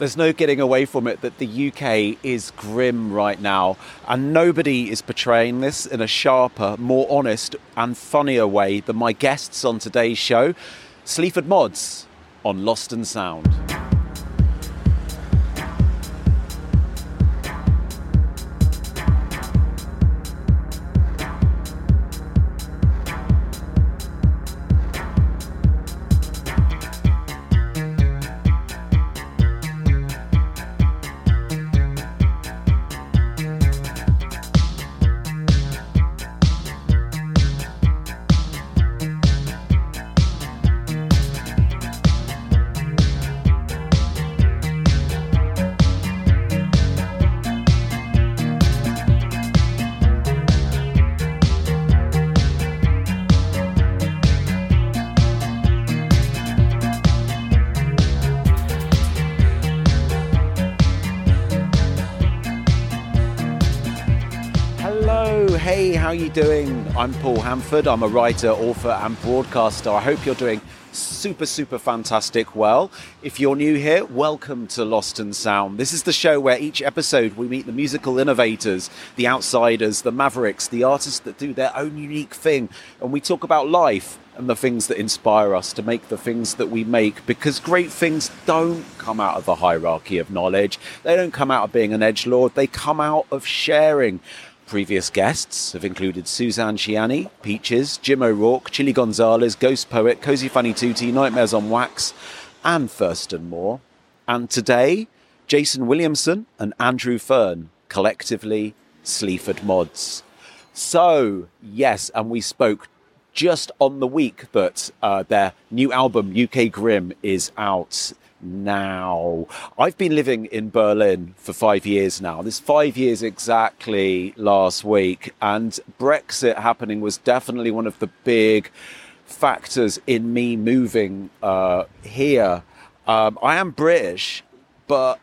There's no getting away from it that the UK is grim right now, and nobody is portraying this in a sharper, more honest, and funnier way than my guests on today's show, Sleaford Mods on Lost in Sound. How are you doing? I'm Paul Hanford. I'm a writer, author, and broadcaster. I hope you're doing super, super fantastic well. If you're new here, welcome to Lost in Sound. This is the show where each episode we meet the musical innovators, the outsiders, the mavericks, the artists that do their own unique thing, and we talk about life and the things that inspire us to make the things that we make because great things don't come out of the hierarchy of knowledge. They don't come out of being an edge lord. They come out of sharing. Previous guests have included Suzanne Ciani, Peaches, Jim O'Rourke, Chilly Gonzales, Ghost Poet, Cosey Fanni Tutti, Nightmares on Wax, and Thurston Moore. And today, Jason Williamson and Andrew Fearn, collectively Sleaford Mods. So, yes, and we spoke just on the week that uh, their new album, UK Grim, is out now. I've been living in Berlin for five years now. This five years exactly last week, and Brexit happening was definitely one of the big factors in me moving uh, here. Um, I am British, but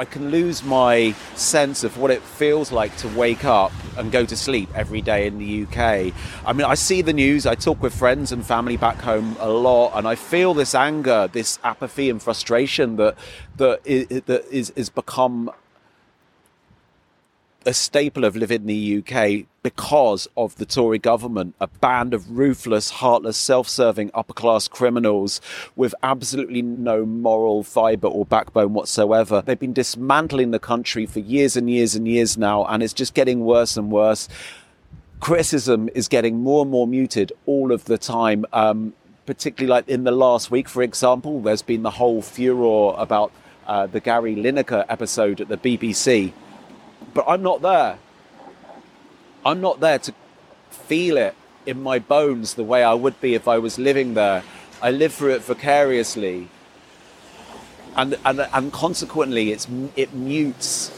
I can lose my sense of what it feels like to wake up and go to sleep every day in the UK. I mean, I see the news, I talk with friends and family back home a lot, and I feel this anger, this apathy and frustration that that is, that is, is become a staple of living in the UK because of the Tory government, a band of ruthless, heartless, self serving upper class criminals with absolutely no moral fibre or backbone whatsoever. They've been dismantling the country for years and years and years now, and it's just getting worse and worse. Criticism is getting more and more muted all of the time. Um, particularly like in the last week, for example, there's been the whole furor about uh, the Gary Lineker episode at the BBC but I'm not there. I'm not there to feel it in my bones the way I would be if I was living there. I live through it vicariously. And, and, and consequently, it's, it mutes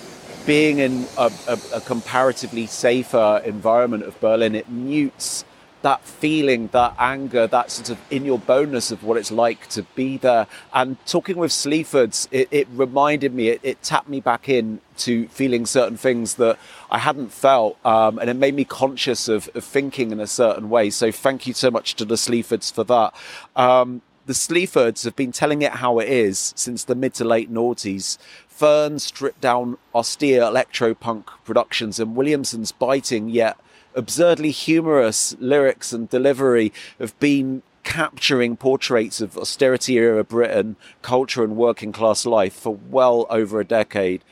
being in a, a, a comparatively safer environment of Berlin. It mutes that feeling, that anger, that sort of in your bonus of what it's like to be there. And talking with Sleafords, it, it reminded me, it, it, tapped me back in to feeling certain things that I hadn't felt. Um, and it made me conscious of, of, thinking in a certain way. So thank you so much to the Sleafords for that. Um, the Sleafords have been telling it how it is since the mid to late noughties. Fearn stripped down austere electro punk productions and Williamson's biting yet absurdly humorous lyrics and delivery have been capturing portraits of austerity era Britain, culture, and working class life for well over a decade.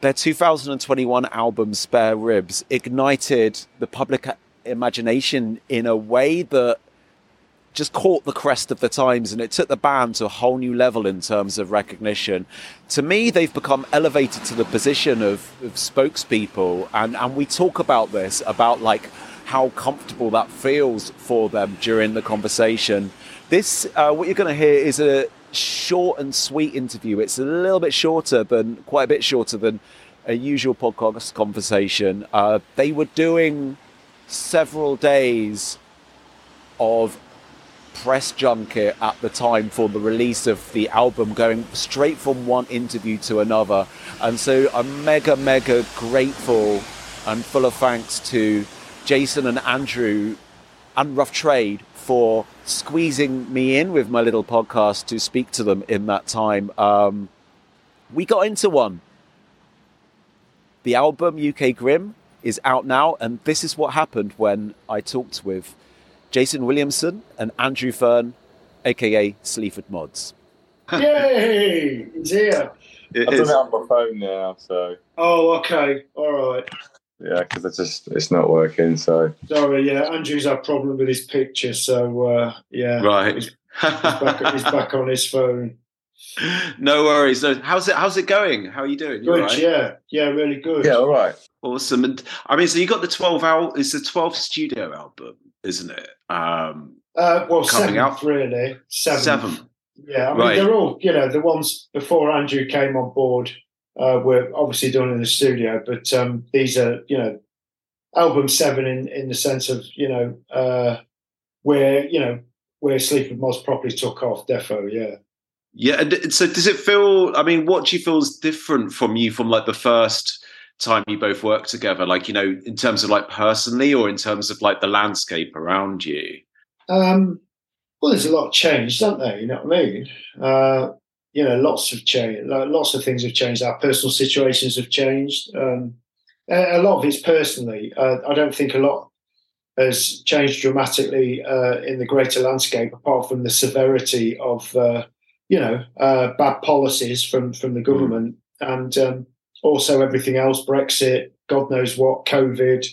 Their 2021 album, Spare Ribs, ignited the public imagination in a way that just caught the crest of the times and it took the band to a whole new level in terms of recognition. To me, they've become elevated to the position of, of spokespeople, and, and we talk about this about like how comfortable that feels for them during the conversation. This, uh, what you're going to hear, is a short and sweet interview. It's a little bit shorter than, quite a bit shorter than a usual podcast conversation. Uh, they were doing several days of press junket at the time for the release of the album, going straight from one interview to another. And so I'm mega, mega grateful and full of thanks to Jason and Andrew and Rough Trade for squeezing me in with my little podcast to speak to them in that time. Um, we got into one. The album UK Grim is out now, and this is what happened when I talked with Jason Williamson and Andrew Fearn, aka Sleaford Mods. Yay! He's here. It I've done it on my phone now, so. Oh, okay. All right. Yeah, because it's just it's not working. So sorry. Yeah, Andrew's had a problem with his picture, so uh, yeah. Right. He's, he's, back, he's back on his phone. No worries. So how's it? How's it going? How are you doing? You good. Right? Yeah. Yeah. Really good. Yeah. All right. Awesome. And I mean, so you got the twelve out. It's the twelve studio album, isn't it? Um, uh, well, coming out really seven. Seven. Yeah. I mean, right. they're all you know the ones before Andrew came on board uh, were obviously done in the studio, but um, these are you know album seven in in the sense of you know uh, where you know where Sleaford Mods properly took off. Defo, yeah. Yeah. So does it feel? I mean, what do you feel is different from you from like the first time you both worked together? Like you know, in terms of like personally, or in terms of like the landscape around you. Um, well, there's a lot of change, don't there? You know what I mean? Uh, you know, lots of change. Lots of things have changed. Our personal situations have changed. Um, a lot of it's personally. Uh, I don't think a lot has changed dramatically uh, in the greater landscape, apart from the severity of, uh, you know, uh, bad policies from from the mm. government, mm. and um, also everything else: Brexit, God knows what, COVID.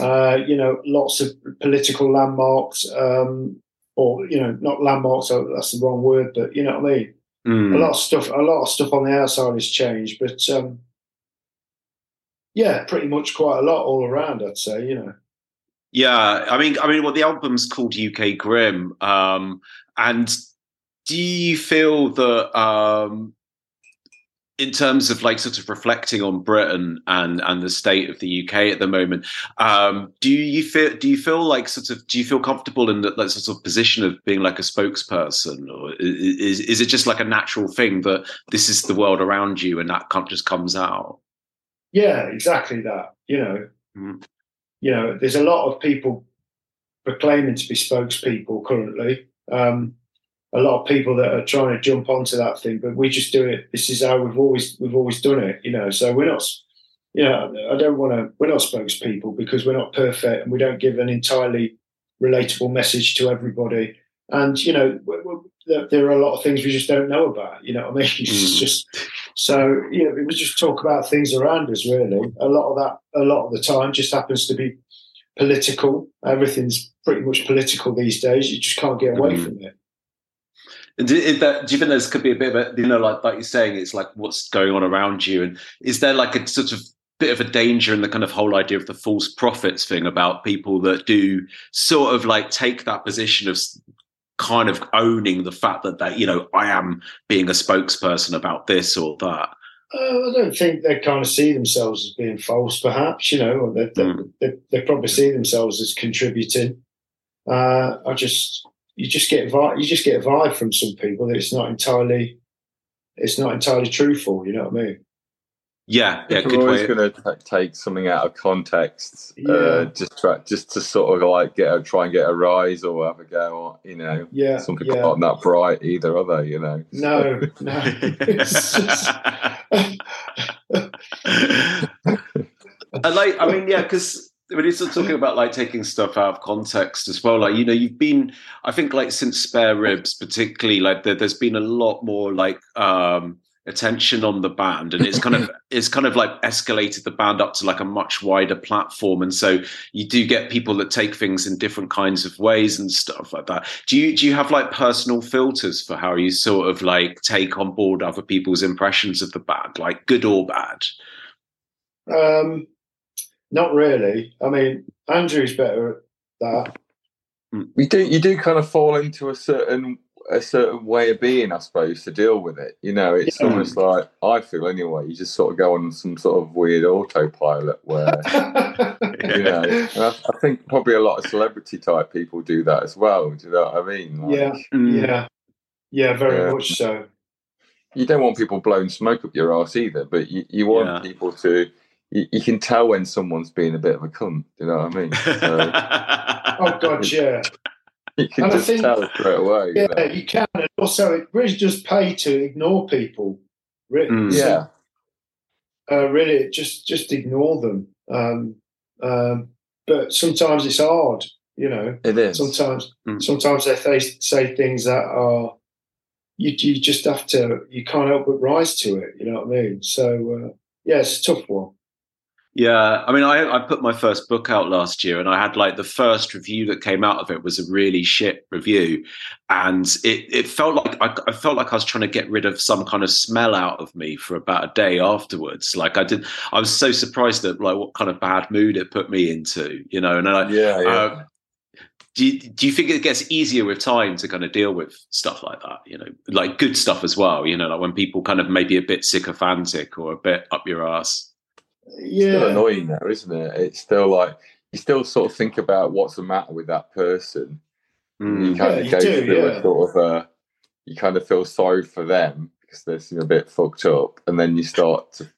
Uh, you know, lots of political landmarks, um, or you know, not landmarks. That's the wrong word, but you know what I mean. Mm. A lot of stuff. A lot of stuff on the outside has changed, but um, yeah, pretty much quite a lot all around. I'd say, you know. Yeah, I mean, I mean, well, the album's called UK Grim, um, and do you feel that um, in terms of like sort of reflecting on Britain and and the state of the UK at the moment, um, do you feel do you feel like sort of do you feel comfortable in that, that sort of position of being like a spokesperson, or is is it just like a natural thing that this is the world around you and that just comes out? Yeah, exactly that. You know, mm. you know, there's a lot of people proclaiming to be spokespeople currently. Um, a lot of people that are trying to jump onto that thing, but we just do it. This is how we've always we've always done it, you know. So we're not, you know, I don't want to. We're not spokespeople because we're not perfect and we don't give an entirely relatable message to everybody. And you know, we're, we're, there are a lot of things we just don't know about. You know what I mean? It's mm. just so you know, it was just talk about things around us. Really, a lot of that, a lot of the time, just happens to be political. Everything's pretty much political these days. You just can't get away mm. from it. Do, that, do you think there could be a bit of a, you know, like like you're saying, it's like what's going on around you, and is there like a sort of bit of a danger in the kind of whole idea of the false prophets thing about people that do sort of like take that position of kind of owning the fact that that you know I am being a spokesperson about this or that. Uh, I don't think they kind of see themselves as being false. Perhaps you know they, they, mm. they, they probably see themselves as contributing. Uh, I just you just get you just get a vibe from some people that it's not entirely it's not entirely truthful. You know what I mean? Yeah, yeah. We're always going to take something out of context, uh, yeah. uh, just try, just to sort of like get a, try and get a rise or have a go. You know, yeah. Some people yeah. aren't that bright either, are they? You know. No, no. I like. I mean, yeah, because when you're talking about like taking stuff out of context as well, like you know, you've been, I think, like since Spare Ribs, particularly, like there, has been a lot more like um attention on the band and it's kind of it's kind of like escalated the band up to like a much wider platform. And so you do get people that take things in different kinds of ways and stuff like that. Do you do you have like personal filters for how you sort of like take on board other people's impressions of the band like good or bad? Um not really i mean andrew's better at that you do you do kind of fall into a certain a certain way of being, I suppose, to deal with it. You know, it's yeah. almost like I feel anyway. You just sort of go on some sort of weird autopilot where, you know, I, I, think probably a lot of celebrity type people do that as well. Do you know what I mean? Like, yeah, mm. yeah, yeah, very yeah. much so. You don't want people blowing smoke up your ass either, but you, you want yeah. people to you, you, can tell when someone's being a bit of a cunt. You know what I mean? So, oh God, yeah. You can and just think, tell straight away. Yeah, you, know? you, can. And also, it really does pay to ignore people. Really, mm. Yeah. Uh, really, just just ignore them. Um, um, but sometimes it's hard, you know. It is. Sometimes, mm. sometimes they say things that are you you just have to you can't help but rise to it. You know what I mean? So uh, yeah, it's a tough one. Yeah, I mean, I, I put my first book out last year, and I had like the first review that came out of it was a really shit review, and it it felt like I, I, felt like I was trying to get rid of some kind of smell out of me for about a day afterwards. Like I did, I was so surprised at like what kind of bad mood it put me into, you know. And I, yeah, yeah. Uh, do you, do you think it gets easier with time to kind of deal with stuff like that? You know, like good stuff as well. You know, like when people kind of maybe a bit sycophantic or a bit up your ass yeah. still annoying there, isn't it? It's still like you still sort of think about what's the matter with that person. Mm. You kind yeah, of go do, through yeah. a sort of a, you kind of feel sorry for them because they're seem a bit fucked up, and then you start to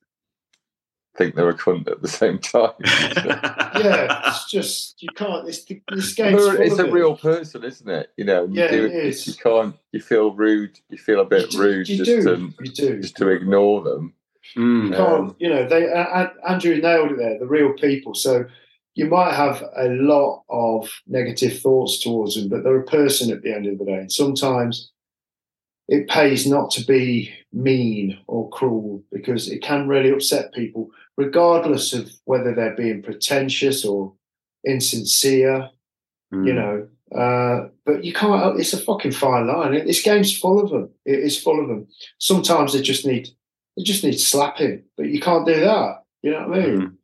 think they're a cunt at the same time. yeah, it's just you can't. It's this game's It's a it. real person, isn't it? You know, yeah, you, it is. you can't. You feel rude. You feel a bit you rude you just do. to just to ignore them. Mm. You can't, you know, they uh, Andrew nailed it there. The real people. So you might have a lot of negative thoughts towards them, but they're a person at the end of the day. And sometimes it pays not to be mean or cruel because it can really upset people, regardless of whether they're being pretentious or insincere. Mm. You know, uh, but you can't. It's a fucking fine line. This game's full of them. It is full of them. Sometimes they just need you just need slapping, but you can't do that. You know what I mean? Mm.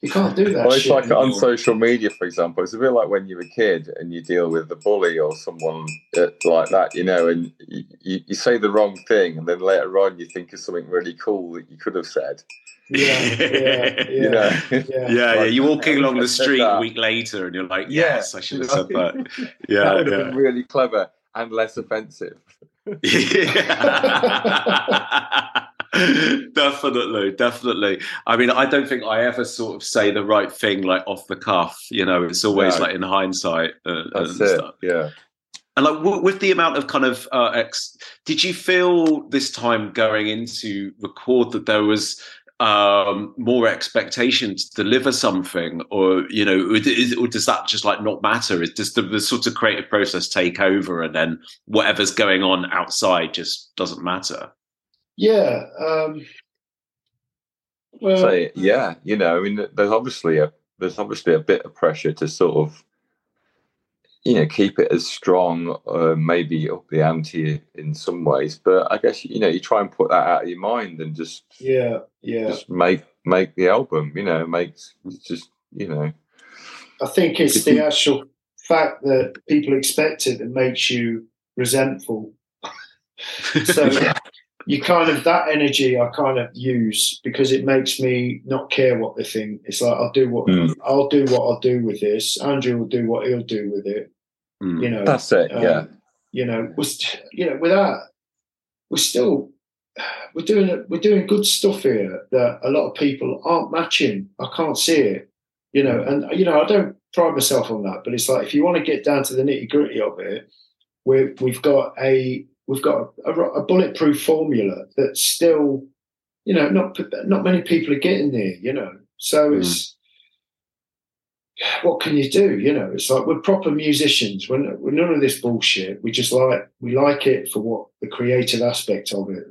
You can't do that. Well, it's like anymore. on social media, for example. It's a bit like when you're a kid and you deal with a bully or someone like that, you know, and you, you, you say the wrong thing, and then later on you think of something really cool that you could have said. Yeah, yeah, yeah, you know? yeah, yeah, yeah. You're walking along the street a week later, and you're like, "Yes, I should have said that." Yeah, that would have yeah. been really clever and less offensive. definitely, definitely. I mean, I don't think I ever sort of say the right thing like off the cuff. You know, it's always like in hindsight uh, and it. stuff. Yeah. And like w- with the amount of kind of uh, ex, did you feel this time going into record that there was um, more expectation to deliver something, or you know, is, or does that just like not matter? Is does the, the sort of creative process take over, and then whatever's going on outside just doesn't matter? Yeah. Um, well, so, yeah, you know, I mean, there's obviously a there's obviously a bit of pressure to sort of, you know, keep it as strong, uh, maybe up the ante in some ways. But I guess you know, you try and put that out of your mind and just yeah, yeah, just make make the album. You know, makes just you know. I think it's the actual fact that people expect it that makes you resentful. so you kind of that energy I kind of use because it makes me not care what they think. It's like I'll do what mm. I'll do what I'll do with this. Andrew will do what he'll do with it. Mm. You know, that's it. Um, yeah. You know, was you know, without we're still we're doing we're doing good stuff here that a lot of people aren't matching. I can't see it. You know, and you know, I don't pride myself on that, but it's like if you want to get down to the nitty gritty of it, we we've got a we've got a, a, bulletproof formula that still, you know, not not many people are getting there. You know, so mm. it's what can you do? You know, it's like we're proper musicians. We're, we're none of this bullshit. We just like we like it for what the creative aspect of it.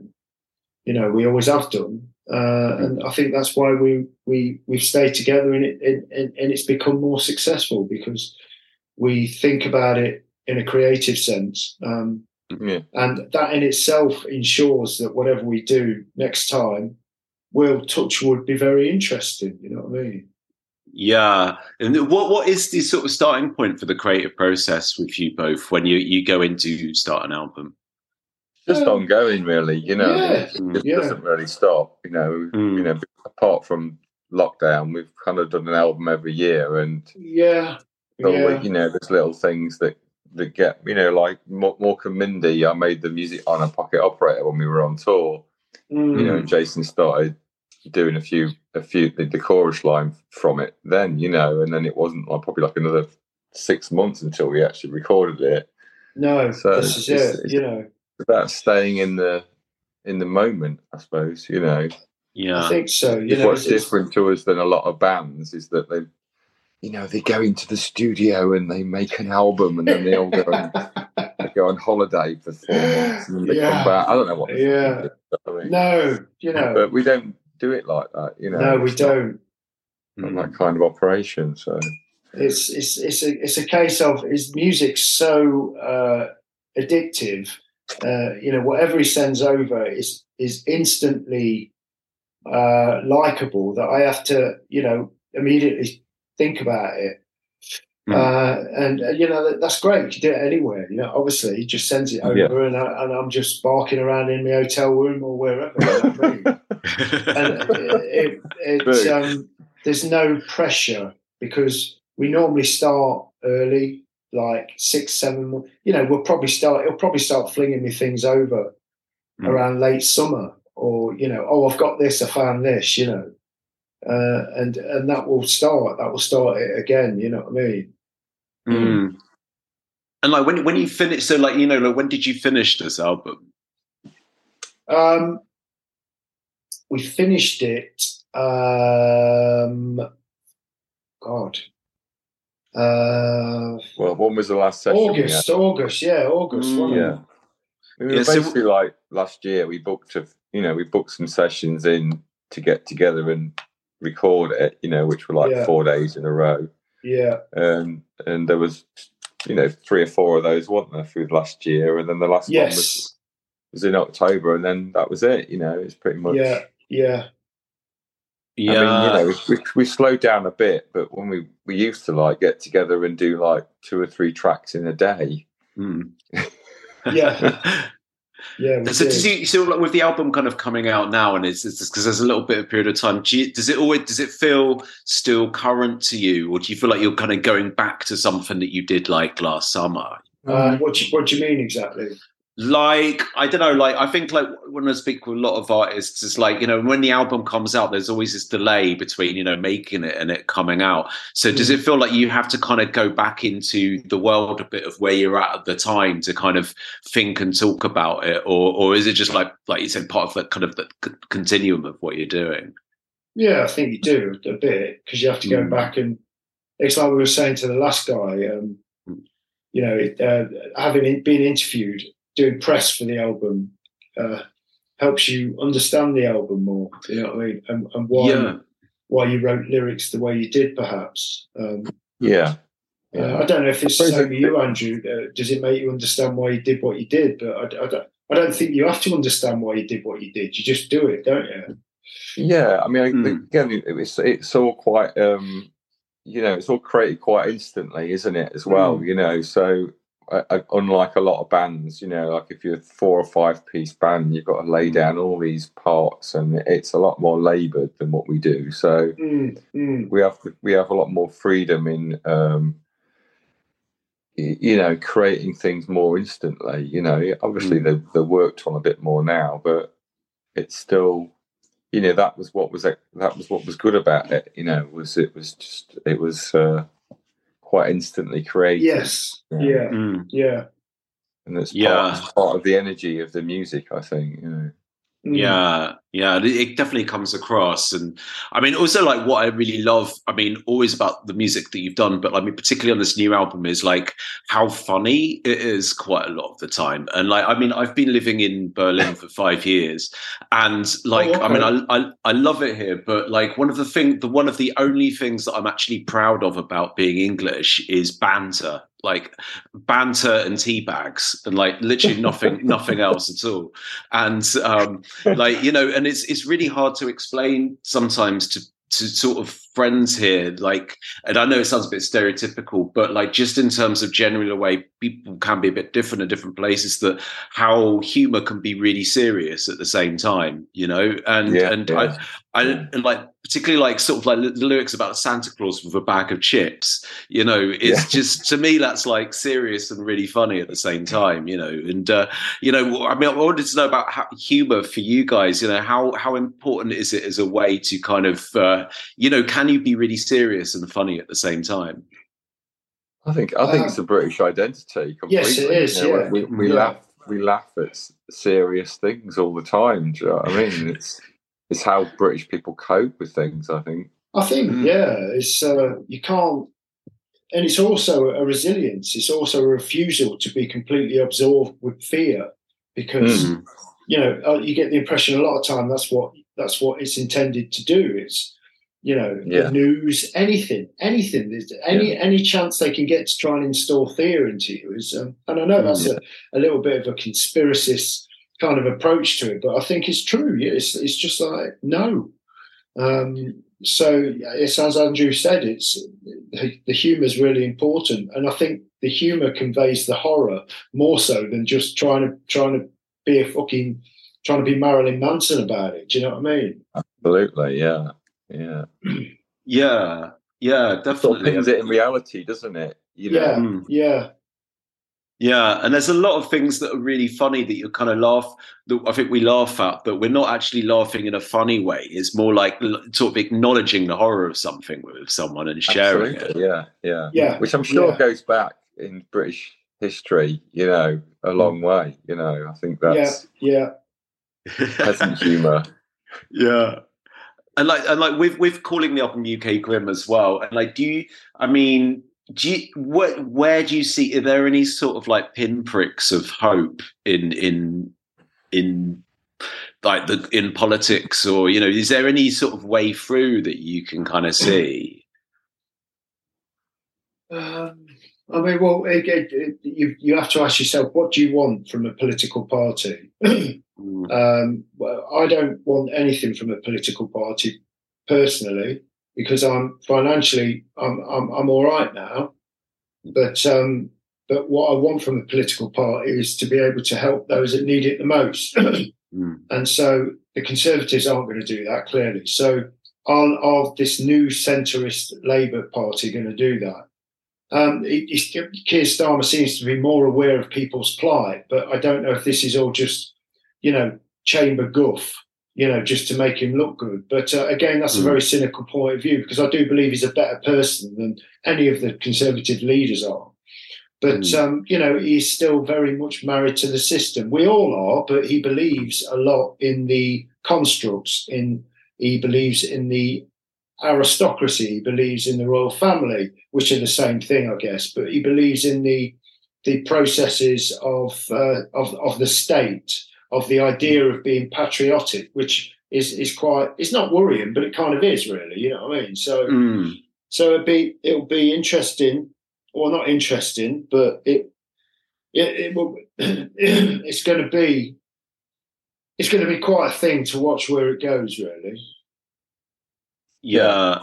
You know, we always have done, uh, and I think that's why we we we've stayed together and it and, and it's become more successful because we think about it in a creative sense. Um, yeah. And that in itself ensures that whatever we do next time will touch would be very interesting. You know what I mean? Yeah. And what what is the sort of starting point for the creative process with you both when you, you go into start an album? Just ongoing, really. You know, yeah. it, it yeah. doesn't really stop. You know, mm. you know, apart from lockdown, we've kind of done an album every year, and yeah, yeah. you know, there's little things that that get you know like Mork and Mindy. I made the music on a pocket operator when we were on tour. Mm. You know, Jason started doing a few a few the, the chorus line from it then, you know, and then it wasn't like probably like another six months until we actually recorded it. No, so this is it. You know, about staying in the in the moment, I suppose. You know. Yeah, I think so. You know, what's different to us than a lot of bands is that they, you know, they go into the studio and they make an album and then they all go and go on holiday for four months and they yeah. come back. I don't know what. Yeah. I mean. No, you know, but we don't do it like that. You know. No, we don't. Not, not that kind of operation. So it's it's it's a it's a case of is music so uh, addictive. Uh, you know, whatever he sends over is is instantly uh, likable. That I have to, you know, immediately think about it. Mm. Uh, and uh, you know that, that's great. You can do it anywhere. You know, obviously, he just sends it over, yeah. and, I, and I'm just barking around in my hotel room or wherever. and it, it, it um, there's no pressure because we normally start early, like six, seven. You know, we'll probably start. He'll probably start flinging me things over mm. around late summer, or you know, oh, I've got this, I found this. You know, uh, and and that will start. That will start it again. You know what I mean? Mm. And like when when you finish, so like you know, like when did you finish this album? Um, we finished it. Um, God, uh, well, when was the last session? August, August, yeah, August. Mm, yeah. We were yeah, basically so, like last year. We booked a, you know, we booked some sessions in to get together and record it. You know, which were like yeah. four days in a row. Yeah. Um, and there was, you know, three or four of those, wasn't there, through last year? And then the last yes. one was was in October, and then that was it. You know, it's pretty much. Yeah. Yeah. Yeah. I mean, you know, we, we, we, slowed down a bit, but when we, we used to like get together and do like two or three tracks in a day. Mm. yeah. Yeah. So, does you, so like with the album kind of coming out now, and it's because there's a little bit of period of time. Do you, does it always does it feel still current to you, or do you feel like you're kind of going back to something that you did like last summer? Uh, what do you, what do you mean exactly? Like i don't know like i think like when i speak with a lot of artists it's like you know when the album comes out there's always this delay between you know making it and it coming out so mm. does it feel like you have to kind of go back into the world a bit of where you're at at the time to kind of think and talk about it or or is it just like like you said part of the kind of the continuum of what you're doing yeah i think you do a bit because you have to go mm. back and it's like we were saying to the last guy um mm. you know uh, having been interviewed doing press for the album uh, helps you understand the album more. You know what I mean? And, and why yeah. why you wrote lyrics the way you did, perhaps. Um, yeah. Uh, I don't know if it's the same with you, Andrew. Uh, does it make you understand why you did what you did? But I, I, don't. I don't think you have to understand why you did what you did. You just do it, don't you? Yeah, I mean, mm. again, it's it's all quite, um, you know, it's all created quite instantly, isn't it? As well, mm. you know. So unlike a lot of bands, you know, like if you're a four or five piece band, you've got to lay down all these parts, and it's a lot more laboured than what we do. So mm, mm. we have we have a lot more freedom in, um, you know, creating things more instantly. You know, obviously mm. they're, they're worked on a bit more now, but it's still, you know, that was what was that was what was good about it. You know, was it was just it was. Uh, quite instantly created. Yes. Yeah. Yeah. Mm. yeah. And that's part, yeah. part of the energy of the music, I think. You know. Mm. Yeah, yeah, it definitely comes across. And I mean, also like what I really love, I mean, always about the music that you've done, but I mean, particularly on this new album is like how funny it is quite a lot of the time. And like, I mean, I've been living in Berlin for five years and like, oh, okay. I mean, I, I, I love it here, but like one of the thing, the one of the only things that I'm actually proud of about being English is banter like banter and tea bags and like literally nothing nothing else at all. And um like you know and it's it's really hard to explain sometimes to to sort of friends here like and i know it sounds a bit stereotypical but like just in terms of generally the way people can be a bit different in different places that how humor can be really serious at the same time you know and yeah, and yeah. i i and like particularly like sort of like the lyrics about Santa Claus with a bag of chips. You know, it's yeah. just to me that's like serious and really funny at the same time. You know, and uh, you know, I mean, I wanted to know about how, humor for you guys. You know, how how important is it as a way to kind of uh, you know, can you be really serious and funny at the same time? I think I think um, it's a British identity. Completely. Yes, it is. You know, yeah. We, we yeah. laugh we laugh at serious things all the time. Do you know what I mean? It's it's how British people cope with things. I think. I think mm. yeah, it's uh, you can't, and it's also a resilience. It's also a refusal to be completely absorbed with fear, because mm. you know uh, you get the impression a lot of time that's what that's what it's intended to do. It's you know yeah. the news, anything, anything. There's any yeah. any chance they can get to try and install fear into you is, um, and I know mm, that's yeah. a, a little bit of a conspiracist kind of approach to it, but I think it's true. It's it's just like no. Um, so it's as Andrew said, it's the humour is really important, and I think the humour conveys the horror more so than just trying to trying to be a fucking trying to be Marilyn Manson about it. Do you know what I mean? Absolutely, yeah, yeah, yeah, yeah, definitely. Sort of pins it in reality, doesn't it? You know? Yeah, mm. yeah. Yeah, and there's a lot of things that are really funny that you kind of laugh. That I think we laugh at, but we're not actually laughing in a funny way. It's more like sort of acknowledging the horror of something with someone and sharing Absolutely. it. Yeah, yeah, yeah. Which I'm sure yeah. goes back in British history. You know, a mm. long way. You know, I think that's yeah, yeah. peasant humour. Yeah and like and like with with calling the in UK Grim as well. And like, do you? I mean, do you, what, where do you see? Are there any sort of like pinpricks of hope in in in like the in politics, or you know, is there any sort of way through that you can kind of see? Um, I mean, well, it, you you have to ask yourself, what do you want from a political party? Mm. um, I don't want anything from a political party personally because I'm financially I'm I'm, I'm all right now, but um, but what I want from a political party is to be able to help those that need it the most, mm. and so the Conservatives aren't going to do that clearly. So are, are this new centrist Labour Party going to do that? Um, it, Keir Starmer seems to be more aware of people's plight, but I don't know if this is all just, you know, chamber guff you know, just to make him look good. But uh, again, that's mm. a very cynical point of view because I do believe he's a better person than any of the Conservative leaders are. But, mm. um, you know, he's still very much married to the system. We all are, but he believes a lot in the constructs, in he believes in the aristocracy, he believes in the royal family, which are the same thing, I guess, but he believes in the the processes of uh, of, of the state of the idea of being patriotic, which is is quite it's not worrying, but it kind of is really. You know what I mean? So mm. so it'll be it'll be interesting, or not interesting, but it it, it will it's going to be it's going to be quite a thing to watch where it goes. Really. Yeah.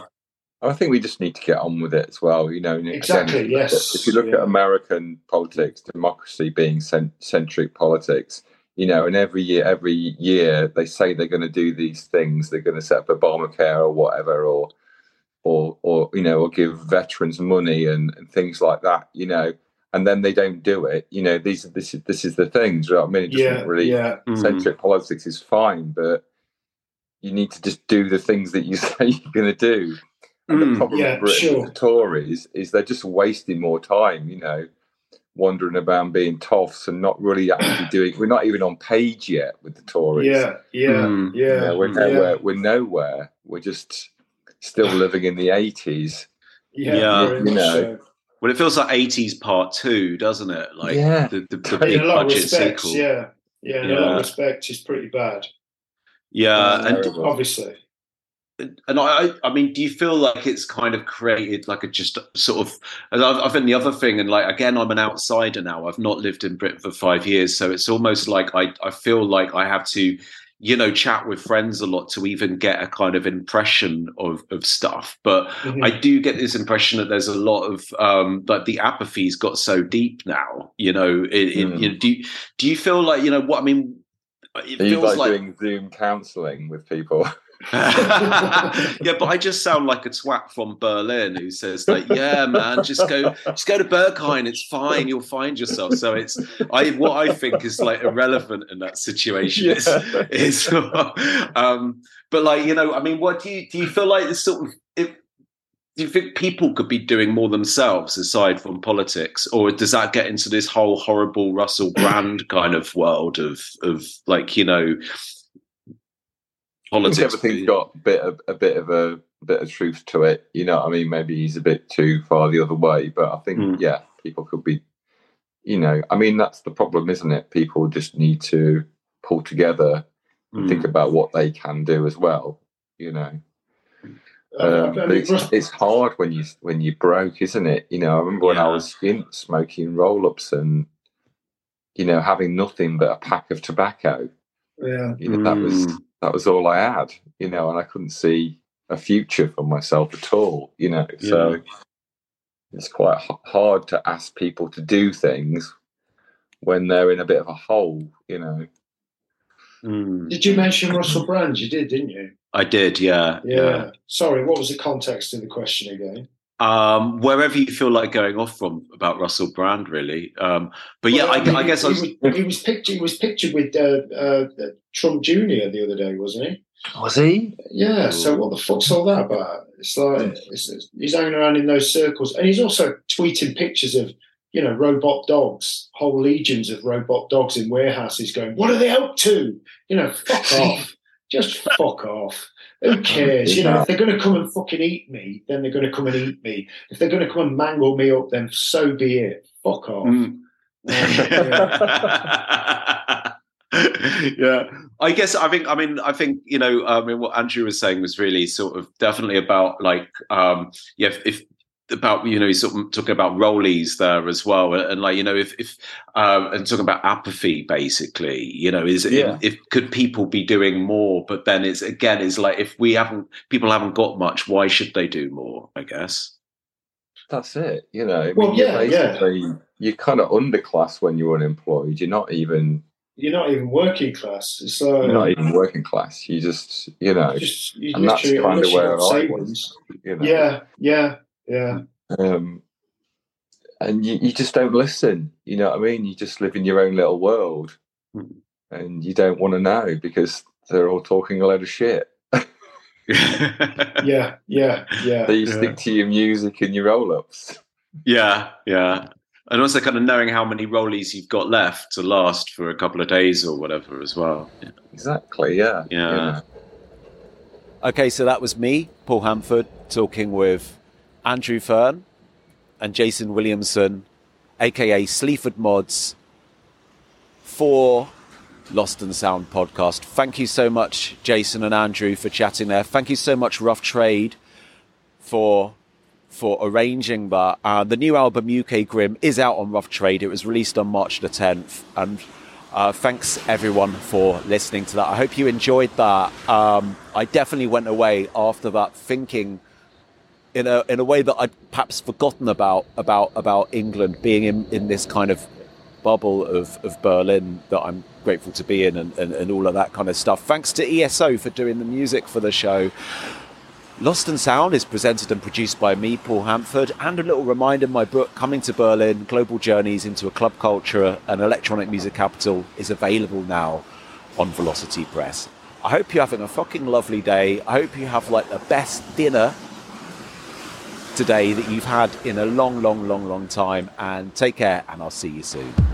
I think we just need to get on with it as well. You know, exactly. Again, yes. If you look yeah. at American politics, democracy being centric politics, you know, and every year, every year they say they're going to do these things. They're going to set up Obamacare or whatever, or, or, or you know, or give veterans money and, and things like that. You know, and then they don't do it. You know, these this is this is the things. Right? I mean, it doesn't yeah, really yeah. centric mm. politics is fine, but you need to just do the things that you say you're going to do. And mm, the problem yeah, with sure. the Tories is they're just wasting more time. You know, wandering about being toffs and not really actually doing. We're not even on page yet with the Tories. Yeah, yeah, mm. yeah. we're nowhere. Yeah. We're nowhere. We're just still living in the eighties. Yeah, yeah. you know. So. Well, it feels like eighties part two, doesn't it? Like yeah. the, the, the big budget respects, sequel. Yeah, yeah. In yeah. a lot of respects, it's pretty bad. Yeah, and obviously and I, I mean, do you feel like it's kind of created like a just sort of? I think the other thing, and like again, I'm an outsider now. I've not lived in Britain for five years, so it's almost like I, I feel like I have to, you know, chat with friends a lot to even get a kind of impression of of stuff. But mm-hmm. I do get this impression that there's a lot of um, like the apathy's got so deep now. You know, in, mm. you know, do do you feel like you know what I mean? It Are feels like, like doing Zoom counselling with people. yeah, but I just sound like a twat from Berlin who says like, "Yeah, man, just go, just go to Berghain. It's fine. You'll find yourself." So it's I what I think is like irrelevant in that situation yeah. is, is um, but like you know, I mean, what do you do? You feel like this sort of if do you think people could be doing more themselves aside from politics, or does that get into this whole horrible Russell Brand kind of world of of like you know politics? everything's got a bit of a bit of a, bit of truth to it. You know, I mean, maybe he's a bit too far the other way, but I think mm. yeah, people could be. You know, I mean, that's the problem, isn't it? People just need to pull together and mm. think about what they can do as well. You know. Um, it's, it's, hard when you when you broke, isn't it? You know, I remember when yeah. I was in smoking roll ups and you know having nothing but a pack of tobacco. Yeah, you know, mm. that was mm. That was all I had. You know, and I couldn't see a future for myself at all. You know, yeah. so it's quite hard to ask people to do things when they're in a bit of a hole. You know. Mm. Did you mention Russell Brand? You did, didn't you? I did, yeah, yeah. Yeah. Sorry, what was the context of the question again? Um, wherever you feel like going off from about Russell Brand, really. Um, but well, yeah, I, I, mean, I guess he, I was... was, he was pictured. He was pictured with uh, uh, Trump Jr. the other day, wasn't he? Was he? Yeah. So what the fuck's all that about? It's like it's, he's hanging around in those circles, and he's also tweeting pictures of you know robot dogs, whole legions of robot dogs in warehouses, going, "What are they up to?" You know, fuck off. Just fuck off. Who cares? You know, if they're going to come and fucking eat me, then they're going to come and eat me. If they're going to come and mangle me up, then so be it. Fuck off. Mm. yeah. I guess I think I mean I think you know I mean what Andrew was saying was really sort of definitely about like um yeah if, if about you know he's sort of talking about rollies there as well and like you know if if uh, and talking about apathy basically you know is yeah. if, if, could people be doing more but then it's again it's like if we haven't people haven't got much why should they do more i guess that's it you know I well, yeah, yeah. you're kind of underclass when you're unemployed you're not even you're not even working class. It's uh, you're not even working class. You just, you know, just, you and that's kind of where I was. You know? Yeah, yeah. Yeah. Um, and you, you just don't listen. You know what I mean? You just live in your own little world, mm. and you don't want to know because they're all talking a load of shit. yeah, yeah, yeah. So you yeah. stick to your music and your roll ups. Yeah, yeah. And also kind of knowing how many rollies you've got left to last for a couple of days or whatever as well. Yeah. Exactly, yeah. Yeah. yeah. Okay, so that was me, Paul Hanford, talking with Andrew Fearn and Jason Williamson, aka Sleaford Mods, for Lost in Sound podcast. Thank you so much, Jason and Andrew, for chatting there. Thank you so much, Rough Trade, for for arranging that. Uh, the new album UK Grim is out on Rough Trade. It was released on March the 10th, and uh, thanks everyone for listening to that. I hope you enjoyed that. Um, I definitely went away after that thinking in a in a way that I'd perhaps forgotten about about about England being in, in this kind of bubble of, of Berlin that I'm grateful to be in and, and, and all of that kind of stuff. Thanks to ESO for doing the music for the show. Lost in Sound is presented and produced by me, Paul Hanford, and a little reminder my book, Coming to Berlin Global Journeys into a Club Culture and Electronic Music Capital, is available now on Velocity Press. I hope you're having a fucking lovely day. I hope you have like the best dinner today that you've had in a long, long, long, long time. And take care, and I'll see you soon.